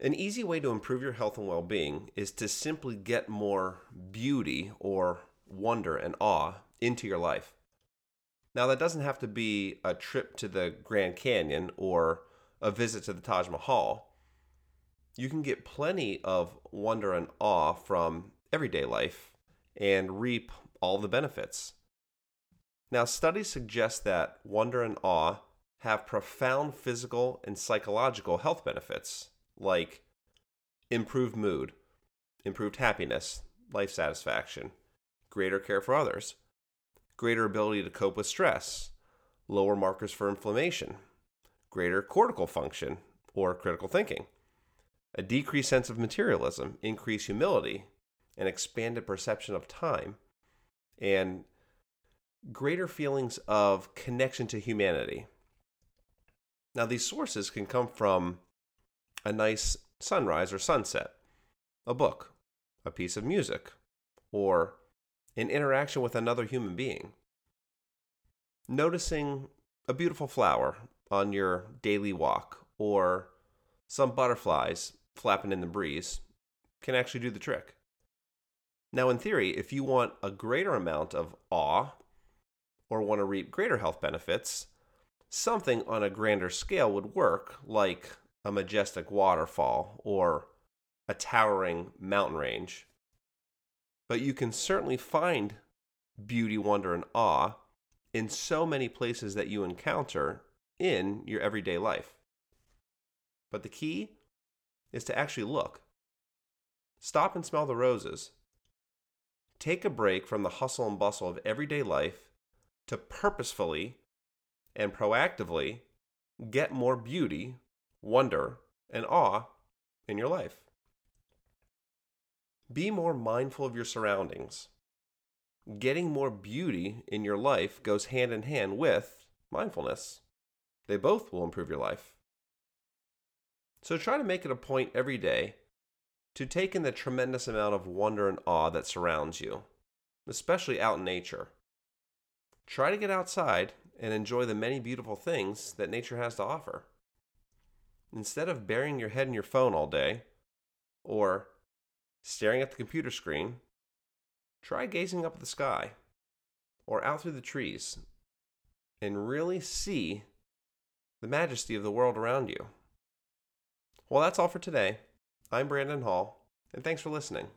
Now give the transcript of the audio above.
An easy way to improve your health and well being is to simply get more beauty or wonder and awe into your life. Now, that doesn't have to be a trip to the Grand Canyon or a visit to the Taj Mahal. You can get plenty of wonder and awe from everyday life and reap all the benefits. Now, studies suggest that wonder and awe have profound physical and psychological health benefits like improved mood, improved happiness, life satisfaction, greater care for others, greater ability to cope with stress, lower markers for inflammation, greater cortical function or critical thinking, a decreased sense of materialism, increased humility, an expanded perception of time, and greater feelings of connection to humanity. Now, these sources can come from a nice sunrise or sunset, a book, a piece of music, or an interaction with another human being. Noticing a beautiful flower on your daily walk or some butterflies flapping in the breeze can actually do the trick. Now, in theory, if you want a greater amount of awe or want to reap greater health benefits, something on a grander scale would work, like a majestic waterfall or a towering mountain range. But you can certainly find beauty, wonder, and awe in so many places that you encounter in your everyday life. But the key is to actually look. Stop and smell the roses. Take a break from the hustle and bustle of everyday life to purposefully and proactively get more beauty wonder, and awe in your life. Be more mindful of your surroundings. Getting more beauty in your life goes hand in hand with mindfulness. They both will improve your life. So try to make it a point every day to take in the tremendous amount of wonder and awe that surrounds you, especially out in nature. Try to get outside and enjoy the many beautiful things that nature has to offer instead of burying your head in your phone all day or staring at the computer screen, try gazing up at the sky or out through the trees and really see the majesty of the world around you. Well, that's all for today. I'm Brandon Hall, and thanks for listening.